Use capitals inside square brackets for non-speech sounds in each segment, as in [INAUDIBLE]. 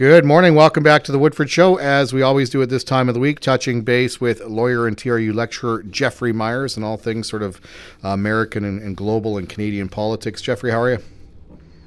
Good morning. Welcome back to the Woodford Show, as we always do at this time of the week, touching base with lawyer and TRU lecturer Jeffrey Myers and all things sort of American and, and global and Canadian politics. Jeffrey, how are you?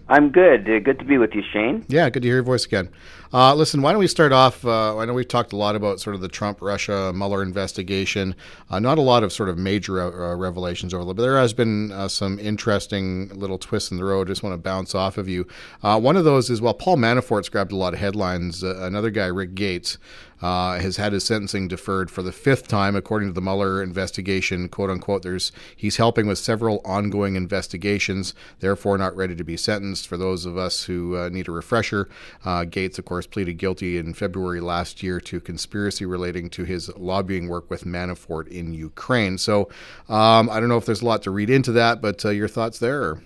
I'm good. Uh, good to be with you, Shane. Yeah, good to hear your voice again. Uh, listen, why don't we start off? Uh, I know we've talked a lot about sort of the Trump Russia Mueller investigation. Uh, not a lot of sort of major uh, revelations over, there, but there has been uh, some interesting little twists in the road. I just want to bounce off of you. one of those is well, Paul Manafort's grabbed a lot of headlines. another guy, Rick Gates, uh, has had his sentencing deferred for the fifth time, according to the Mueller investigation. "quote unquote." There's he's helping with several ongoing investigations, therefore not ready to be sentenced. For those of us who uh, need a refresher, uh, Gates, of course, pleaded guilty in February last year to conspiracy relating to his lobbying work with Manafort in Ukraine. So um, I don't know if there's a lot to read into that, but uh, your thoughts there?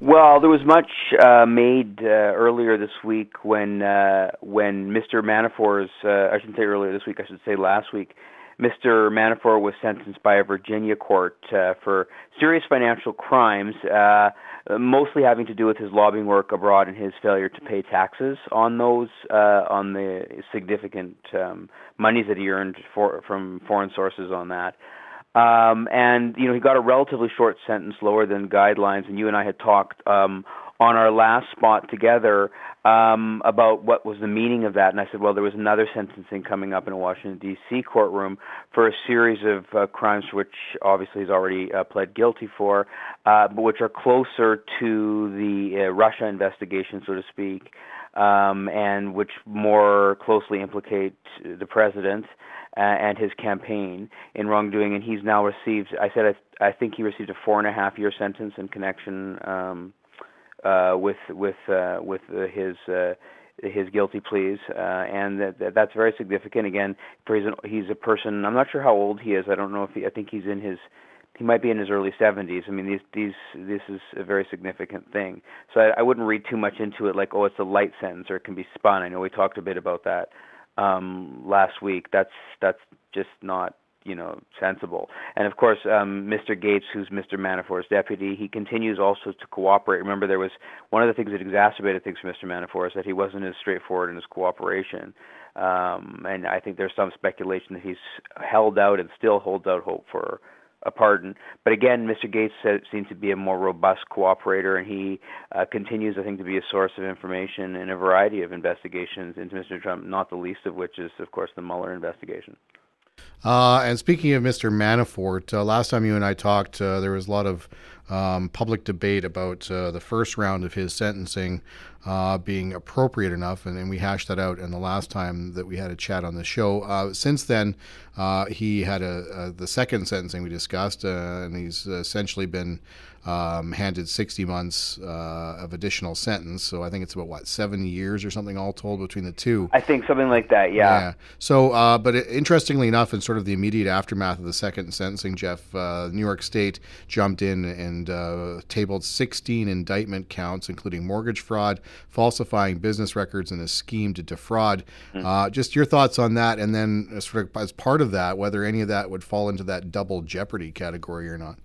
Well, there was much uh, made uh, earlier this week when uh, when Mr. Manafort's uh, I shouldn't say earlier this week I should say last week Mr. Manafort was sentenced by a Virginia court uh, for serious financial crimes, uh, mostly having to do with his lobbying work abroad and his failure to pay taxes on those uh, on the significant um, monies that he earned for, from foreign sources on that. Um, and you know he got a relatively short sentence, lower than guidelines. And you and I had talked um, on our last spot together um, about what was the meaning of that. And I said, well, there was another sentencing coming up in a Washington D.C. courtroom for a series of uh, crimes which obviously he's already uh, pled guilty for, uh, but which are closer to the uh, Russia investigation, so to speak. Um, and which more closely implicate the president uh, and his campaign in wrongdoing, and he's now received. I said I, I think he received a four and a half year sentence in connection um, uh, with with uh, with his. Uh, his guilty pleas, uh, and that, that that's very significant. Again, for he's, he's a person. I'm not sure how old he is. I don't know if he. I think he's in his he might be in his early 70s. I mean, these these this is a very significant thing. So I, I wouldn't read too much into it, like oh, it's a light sentence or it can be spun. I know we talked a bit about that um, last week. That's that's just not you know sensible. And of course, um, Mr. Gates, who's Mr. Manafort's deputy, he continues also to cooperate. Remember, there was one of the things that exacerbated things for Mr. Manafort is that he wasn't as straightforward in his cooperation. Um, and I think there's some speculation that he's held out and still holds out hope for a pardon. But again, Mr. Gates seems to be a more robust cooperator, and he uh, continues, I think, to be a source of information in a variety of investigations into Mr. Trump, not the least of which is, of course, the Mueller investigation. Uh, and speaking of Mr. Manafort, uh, last time you and I talked, uh, there was a lot of um, public debate about uh, the first round of his sentencing uh, being appropriate enough, and, and, we hashed that out in the last time that we had a chat on the show. Uh, since then, he had a, a, the second sentencing we discussed, and he's essentially been um, handed 60 months uh, of additional sentence. So I think it's about what seven years or something all told between the two. I think something like that. Yeah. yeah. So, uh, but it, interestingly enough, in sort of the immediate aftermath of the second sentencing, Jeff, uh, New York State jumped in and uh, tabled 16 indictment counts, including mortgage fraud, falsifying business records, and a scheme to defraud. Mm-hmm. just your thoughts on that, and then uh, sort of as part of that, whether any of that would fall into that double jeopardy category or not.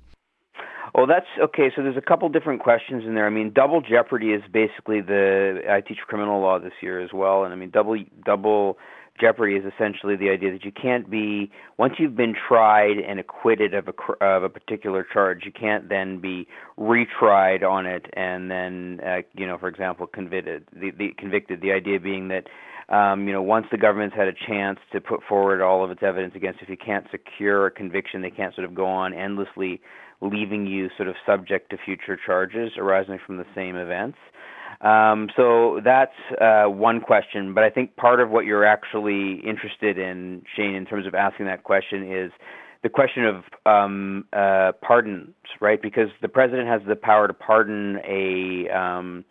Oh, that's okay. So there's a couple different questions in there. I mean, double jeopardy is basically the I teach criminal law this year as well, and I mean double double jeopardy is essentially the idea that you can't be once you've been tried and acquitted of a of a particular charge, you can't then be retried on it and then uh, you know, for example, convicted. The, the convicted. The idea being that um, you know, once the government's had a chance to put forward all of its evidence against, if you can't secure a conviction, they can't sort of go on endlessly leaving you sort of subject to future charges arising from the same events. Um, so that's uh, one question. But I think part of what you're actually interested in, Shane, in terms of asking that question is the question of um, uh, pardons, right? Because the president has the power to pardon a um,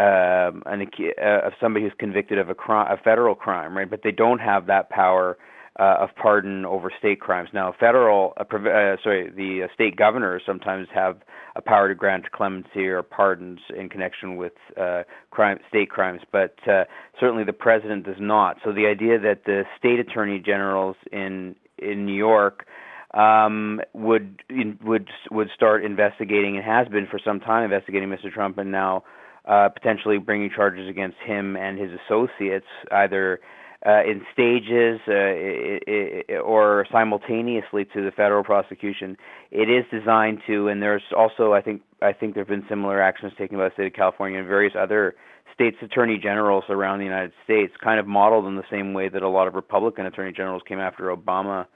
uh, an, uh, somebody who's convicted of a, crime, a federal crime, right? But they don't have that power uh, of pardon over state crimes. Now, federal, uh, uh, sorry, the uh, state governors sometimes have a power to grant clemency or pardons in connection with uh, crime, state crimes, but uh, certainly the president does not. So the idea that the state attorney generals in in New York um, would would would start investigating and has been for some time investigating Mr. Trump and now uh, potentially bringing charges against him and his associates, either uh, in stages uh, or simultaneously to the federal prosecution. It is designed to, and there's also, I think, I think there have been similar actions taken by the state of California and various other states' attorney generals around the United States, kind of modeled in the same way that a lot of Republican attorney generals came after Obama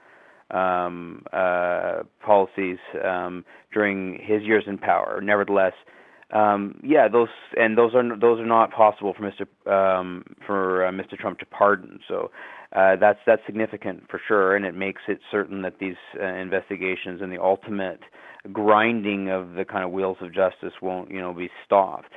um, uh, policies um, during his years in power. Nevertheless, um, yeah, those and those are those are not possible for Mr. Um, for uh, Mr. Trump to pardon. So uh, that's that's significant for sure, and it makes it certain that these uh, investigations and the ultimate grinding of the kind of wheels of justice won't you know be stopped.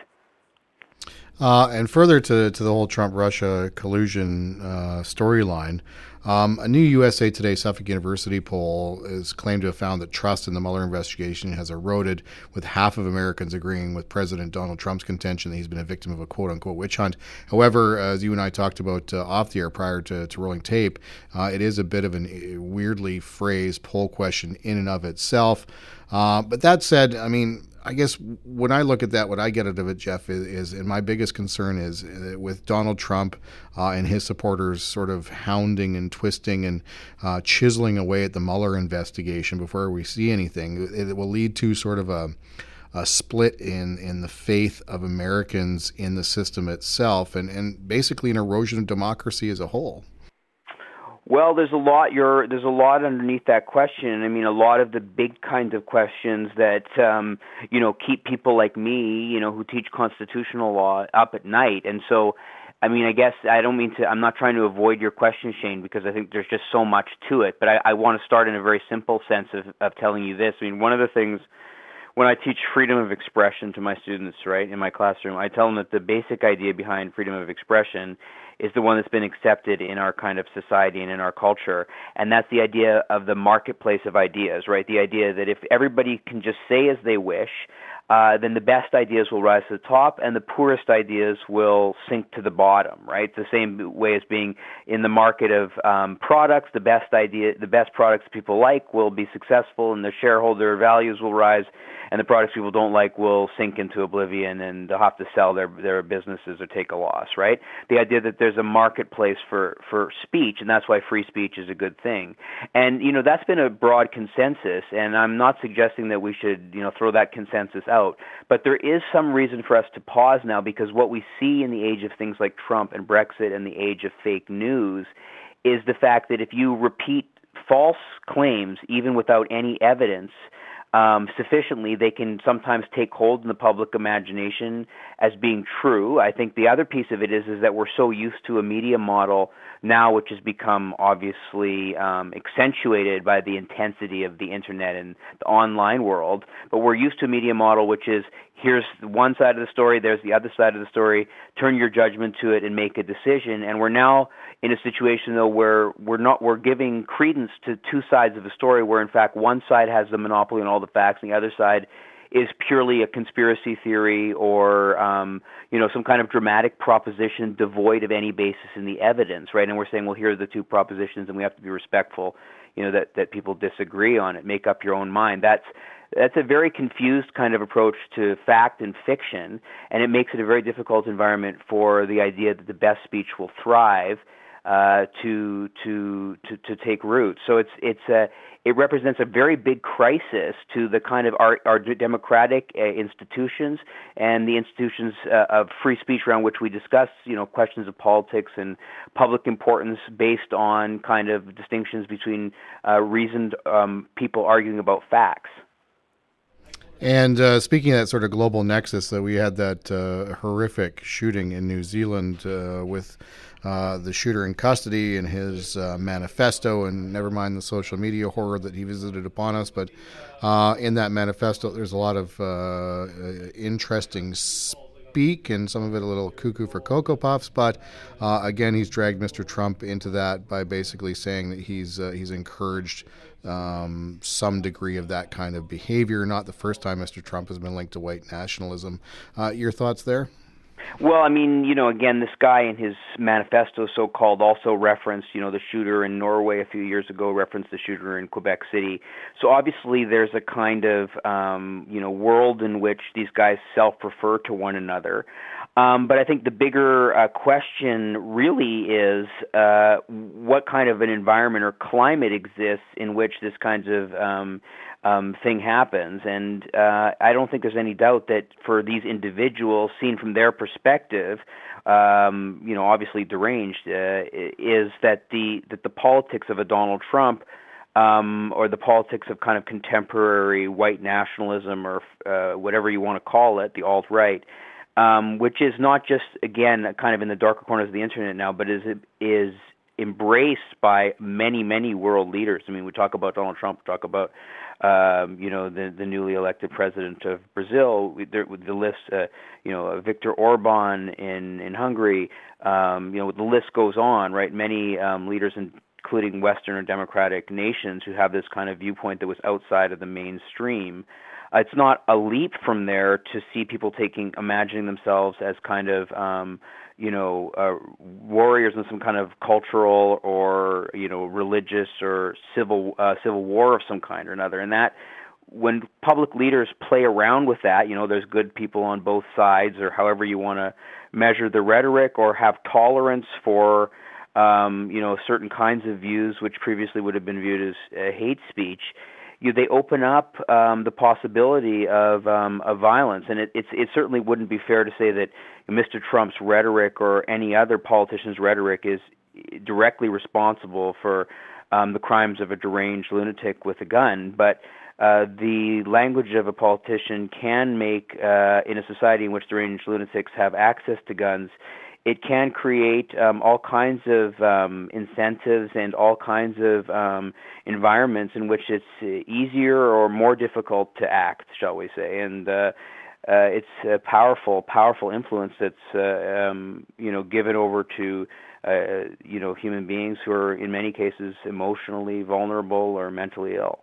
Uh, and further to, to the whole Trump Russia collusion uh, storyline, um, a new USA Today Suffolk University poll is claimed to have found that trust in the Mueller investigation has eroded, with half of Americans agreeing with President Donald Trump's contention that he's been a victim of a quote unquote witch hunt. However, as you and I talked about uh, off the air prior to, to rolling tape, uh, it is a bit of a weirdly phrased poll question in and of itself. Uh, but that said, I mean, I guess when I look at that, what I get out of it, Jeff, is, is and my biggest concern is uh, with Donald Trump uh, and his supporters sort of hounding and twisting and uh, chiseling away at the Mueller investigation before we see anything. It will lead to sort of a a split in in the faith of Americans in the system itself, and and basically an erosion of democracy as a whole. Well, there's a lot. You're, there's a lot underneath that question. I mean, a lot of the big kinds of questions that um, you know keep people like me, you know, who teach constitutional law, up at night. And so, I mean, I guess I don't mean to. I'm not trying to avoid your question, Shane, because I think there's just so much to it. But I, I want to start in a very simple sense of, of telling you this. I mean, one of the things when I teach freedom of expression to my students, right, in my classroom, I tell them that the basic idea behind freedom of expression is the one that's been accepted in our kind of society and in our culture. And that's the idea of the marketplace of ideas, right? The idea that if everybody can just say as they wish, uh, then the best ideas will rise to the top and the poorest ideas will sink to the bottom, right? the same way as being in the market of um, products, the best idea, the best products people like will be successful and the shareholder values will rise and the products people don't like will sink into oblivion and they'll have to sell their their businesses or take a loss, right? The idea that there's a marketplace for for speech and that's why free speech is a good thing. And you know, that's been a broad consensus and I'm not suggesting that we should, you know, throw that consensus out, but there is some reason for us to pause now because what we see in the age of things like Trump and Brexit and the age of fake news is the fact that if you repeat false claims even without any evidence, um, sufficiently, they can sometimes take hold in the public imagination as being true. I think the other piece of it is is that we're so used to a media model now, which has become obviously um, accentuated by the intensity of the internet and the online world. But we're used to a media model which is here's one side of the story, there's the other side of the story. Turn your judgment to it and make a decision. And we're now in a situation though where we're not we're giving credence to two sides of a story, where in fact one side has the monopoly on all the facts, and the other side is purely a conspiracy theory or um, you know some kind of dramatic proposition devoid of any basis in the evidence, right? And we're saying, well, here are the two propositions, and we have to be respectful, you know, that that people disagree on it. Make up your own mind. That's that's a very confused kind of approach to fact and fiction, and it makes it a very difficult environment for the idea that the best speech will thrive uh, to to to to take root. So it's it's a it represents a very big crisis to the kind of our, our democratic uh, institutions and the institutions uh, of free speech around which we discuss, you know, questions of politics and public importance based on kind of distinctions between uh, reasoned um, people arguing about facts. And uh, speaking of that sort of global nexus, that uh, we had that uh, horrific shooting in New Zealand uh, with uh, the shooter in custody and his uh, manifesto, and never mind the social media horror that he visited upon us. But in that manifesto, there's a lot of interesting speak, and some of it a little cuckoo for Cocoa Puffs. But uh, again, he's dragged Mr. Trump into that by basically saying that he's uh, he's encouraged um, some degree of that kind of behavior. Not the first time Mr. Trump has been linked to white nationalism. Uh, your thoughts there? Well, I mean, you know, again, this guy in his manifesto, so-called, also referenced, you know, the shooter in Norway a few years ago, referenced the shooter in Quebec City. So obviously, there's a kind of, um, you know, world in which these guys self-refer to one another. Um, but I think the bigger uh, question really is uh, what kind of an environment or climate exists in which this kinds of um, um, thing happens. And uh, I don't think there's any doubt that for these individuals, seen from their perspective, um, you know, obviously deranged, uh, is that the that the politics of a Donald Trump. Um, or the politics of kind of contemporary white nationalism, or uh, whatever you want to call it, the alt right, um, which is not just again kind of in the darker corners of the internet now, but is is embraced by many many world leaders. I mean, we talk about Donald Trump, talk about um, you know, the the newly elected president of Brazil, there, the list, uh, you know, Viktor Orban in in Hungary, um, you know, the list goes on, right? Many um, leaders, including Western or democratic nations, who have this kind of viewpoint that was outside of the mainstream. It's not a leap from there to see people taking, imagining themselves as kind of um, you know uh, warriors in some kind of cultural or you know religious or civil uh, civil war of some kind or another. And that when public leaders play around with that you know there's good people on both sides or however you want to measure the rhetoric or have tolerance for um, you know certain kinds of views which previously would have been viewed as uh, hate speech you, they open up um, the possibility of um, of violence, and it, it's it certainly wouldn't be fair to say that Mr. Trump's rhetoric or any other politician's rhetoric is directly responsible for um, the crimes of a deranged lunatic with a gun, but uh, the language of a politician can make, uh, in a society in which deranged lunatics have access to guns, it can create um, all kinds of um, incentives and all kinds of um, environments in which it's easier or more difficult to act, shall we say? And uh, uh, it's a powerful, powerful influence that's uh, um, you know given over to uh, you know human beings who are in many cases emotionally vulnerable or mentally ill.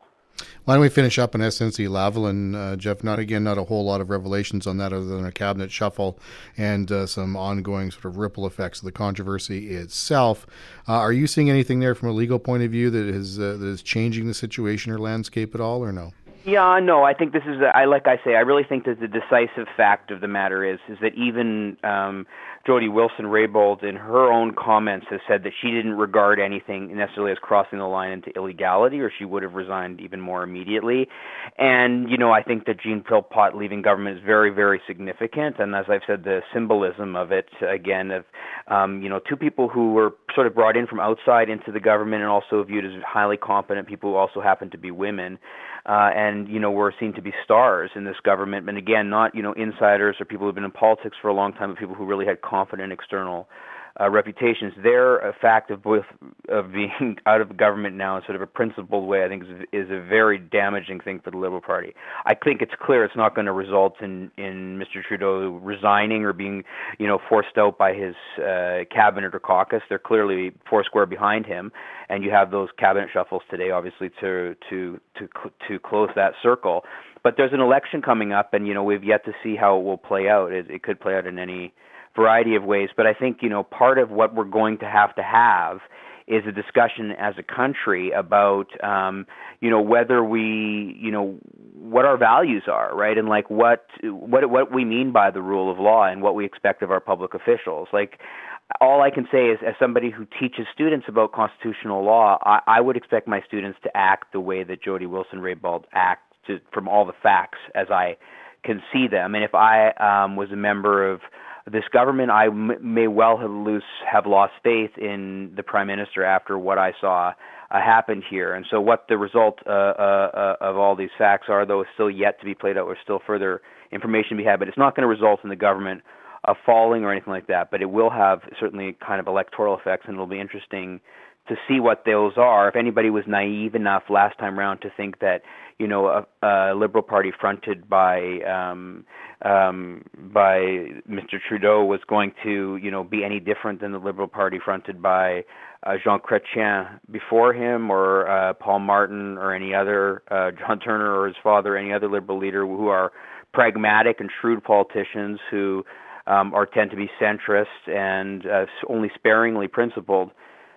Why don't we finish up on SNC Lavalin, uh, Jeff? Not again, not a whole lot of revelations on that other than a cabinet shuffle and uh, some ongoing sort of ripple effects of the controversy itself. Uh, are you seeing anything there from a legal point of view that is uh, that is changing the situation or landscape at all, or no? Yeah, no, I think this is. A, I like I say, I really think that the decisive fact of the matter is is that even um, Jody Wilson Raybould, in her own comments, has said that she didn't regard anything necessarily as crossing the line into illegality, or she would have resigned even more immediately. And you know, I think that Jane Philpott leaving government is very, very significant. And as I've said, the symbolism of it again of um, you know two people who were sort of brought in from outside into the government and also viewed as highly competent people who also happen to be women uh, and you know were seen to be stars in this government. And again, not you know insiders or people who've been in politics for a long time, but people who really had confident external uh, reputations. Their fact of both of being [LAUGHS] out of government now in sort of a principled way, I think, is, is a very damaging thing for the Liberal Party. I think it's clear it's not going to result in in Mr. Trudeau resigning or being, you know, forced out by his uh, cabinet or caucus. They're clearly foursquare behind him, and you have those cabinet shuffles today, obviously, to to to to close that circle. But there's an election coming up, and you know we've yet to see how it will play out. It, it could play out in any variety of ways. But I think you know part of what we're going to have to have is a discussion as a country about um, you know whether we you know what our values are, right, and like what what what we mean by the rule of law and what we expect of our public officials. Like all I can say is, as somebody who teaches students about constitutional law, I, I would expect my students to act the way that Jody Wilson Raybould acts from all the facts as I can see them. And if I um, was a member of this government, I m- may well have loose have lost faith in the prime minister after what I saw uh, happen here. And so, what the result uh, uh, uh, of all these facts are, though, is still yet to be played out. There's still further information to be had, but it's not going to result in the government uh, falling or anything like that. But it will have certainly kind of electoral effects, and it'll be interesting to see what those are. If anybody was naive enough last time around to think that you know a, a Liberal Party fronted by um, um, by Mr. Trudeau was going to you know be any different than the Liberal Party fronted by uh, Jean Chrétien before him or uh, Paul Martin or any other uh, John Turner or his father, any other Liberal leader who are pragmatic and shrewd politicians who um, are tend to be centrist and uh, only sparingly principled.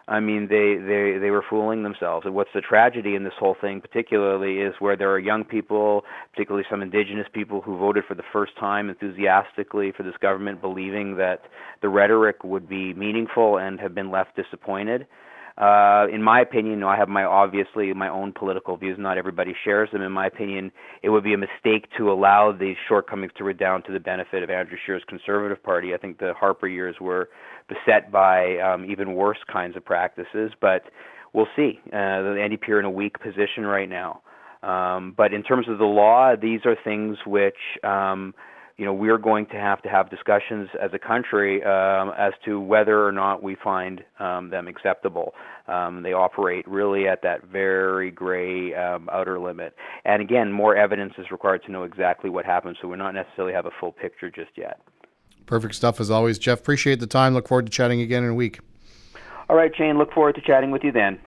I mean, they, they, they were fooling themselves. And what's the tragedy in this whole thing, particularly, is where there are young people, particularly some indigenous people, who voted for the first time enthusiastically for this government, believing that the rhetoric would be meaningful and have been left disappointed. Uh, in my opinion, I have my obviously my own political views. Not everybody shares them. In my opinion, it would be a mistake to allow these shortcomings to redound to the benefit of Andrew Scheer's Conservative Party. I think the Harper years were beset by um, even worse kinds of practices, but we'll see. Uh, NDP are in a weak position right now. Um, but in terms of the law, these are things which um, you know we're going to have to have discussions as a country um, as to whether or not we find um, them acceptable. Um, they operate really at that very gray um, outer limit. And again, more evidence is required to know exactly what happened, so we're not necessarily have a full picture just yet. Perfect stuff as always, Jeff. Appreciate the time. Look forward to chatting again in a week. All right, Shane. Look forward to chatting with you then.